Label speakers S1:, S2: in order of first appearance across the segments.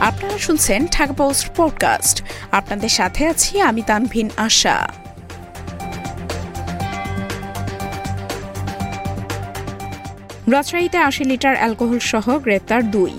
S1: আপনারা শুনছেন Dhaka post podcast. আপনাদের সাথে আছি আমি তানভিন আশা। রাজশাহীতে আশি লিটার অ্যালকোহল সহ গ্রেপ্তার দুই।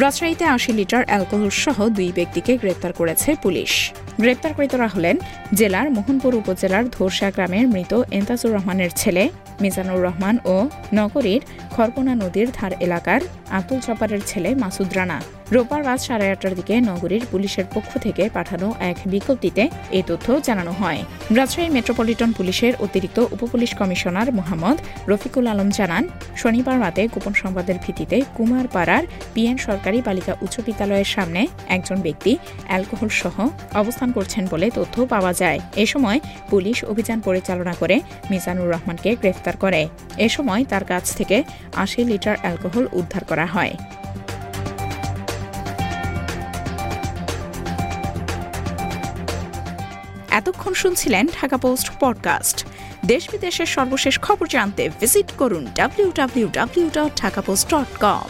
S1: রাজশাহীতে আশি লিটার অ্যালকোহল সহ দুই ব্যক্তিকে গ্রেপ্তার করেছে পুলিশ। গ্রেপ্তারকৃতরা হলেন জেলার মোহনপুর উপজেলার ধোরসা গ্রামের মৃত এন্তাজুর রহমানের ছেলে মিজানুর রহমান ও নগরীর খরপনা নদীর ধার এলাকার আব্দুল জব্বারের ছেলে মাসুদ রানা। রোববার রাত সাড়ে আটটার দিকে নগরীর পুলিশের পক্ষ থেকে পাঠানো এক বিজ্ঞপ্তিতে এই তথ্য জানানো হয়। রাজশাহী মেট্রোপলিটন পুলিশের অতিরিক্ত উপপুলিশ কমিশনার মোহাম্মদ রফিকুল আলম জানান, শনিবার রাতে গোপন সংবাদের ভিত্তিতে কুমারপাড়ার পিএন সরকারি বালিকা উচ্চ বিদ্যালয়ের সামনে একজন ব্যক্তি অ্যালকোহল সহ অবস্থান করছেন বলে তথ্য পাওয়া যায়। এ সময় পুলিশ অভিযান পরিচালনা করে মিজানুর রহমানকে গ্রেফতার করে। এ সময় তার কাছ থেকে আশি লিটার অ্যালকোহল উদ্ধার করা হয়। এতক্ষণ শুনছিলেন ঢাকা পোস্ট পডকাস্ট। দেশ বিদেশের সর্বশেষ খবর জানতে ভিজিট করুন W W W dot Dhaka post dot com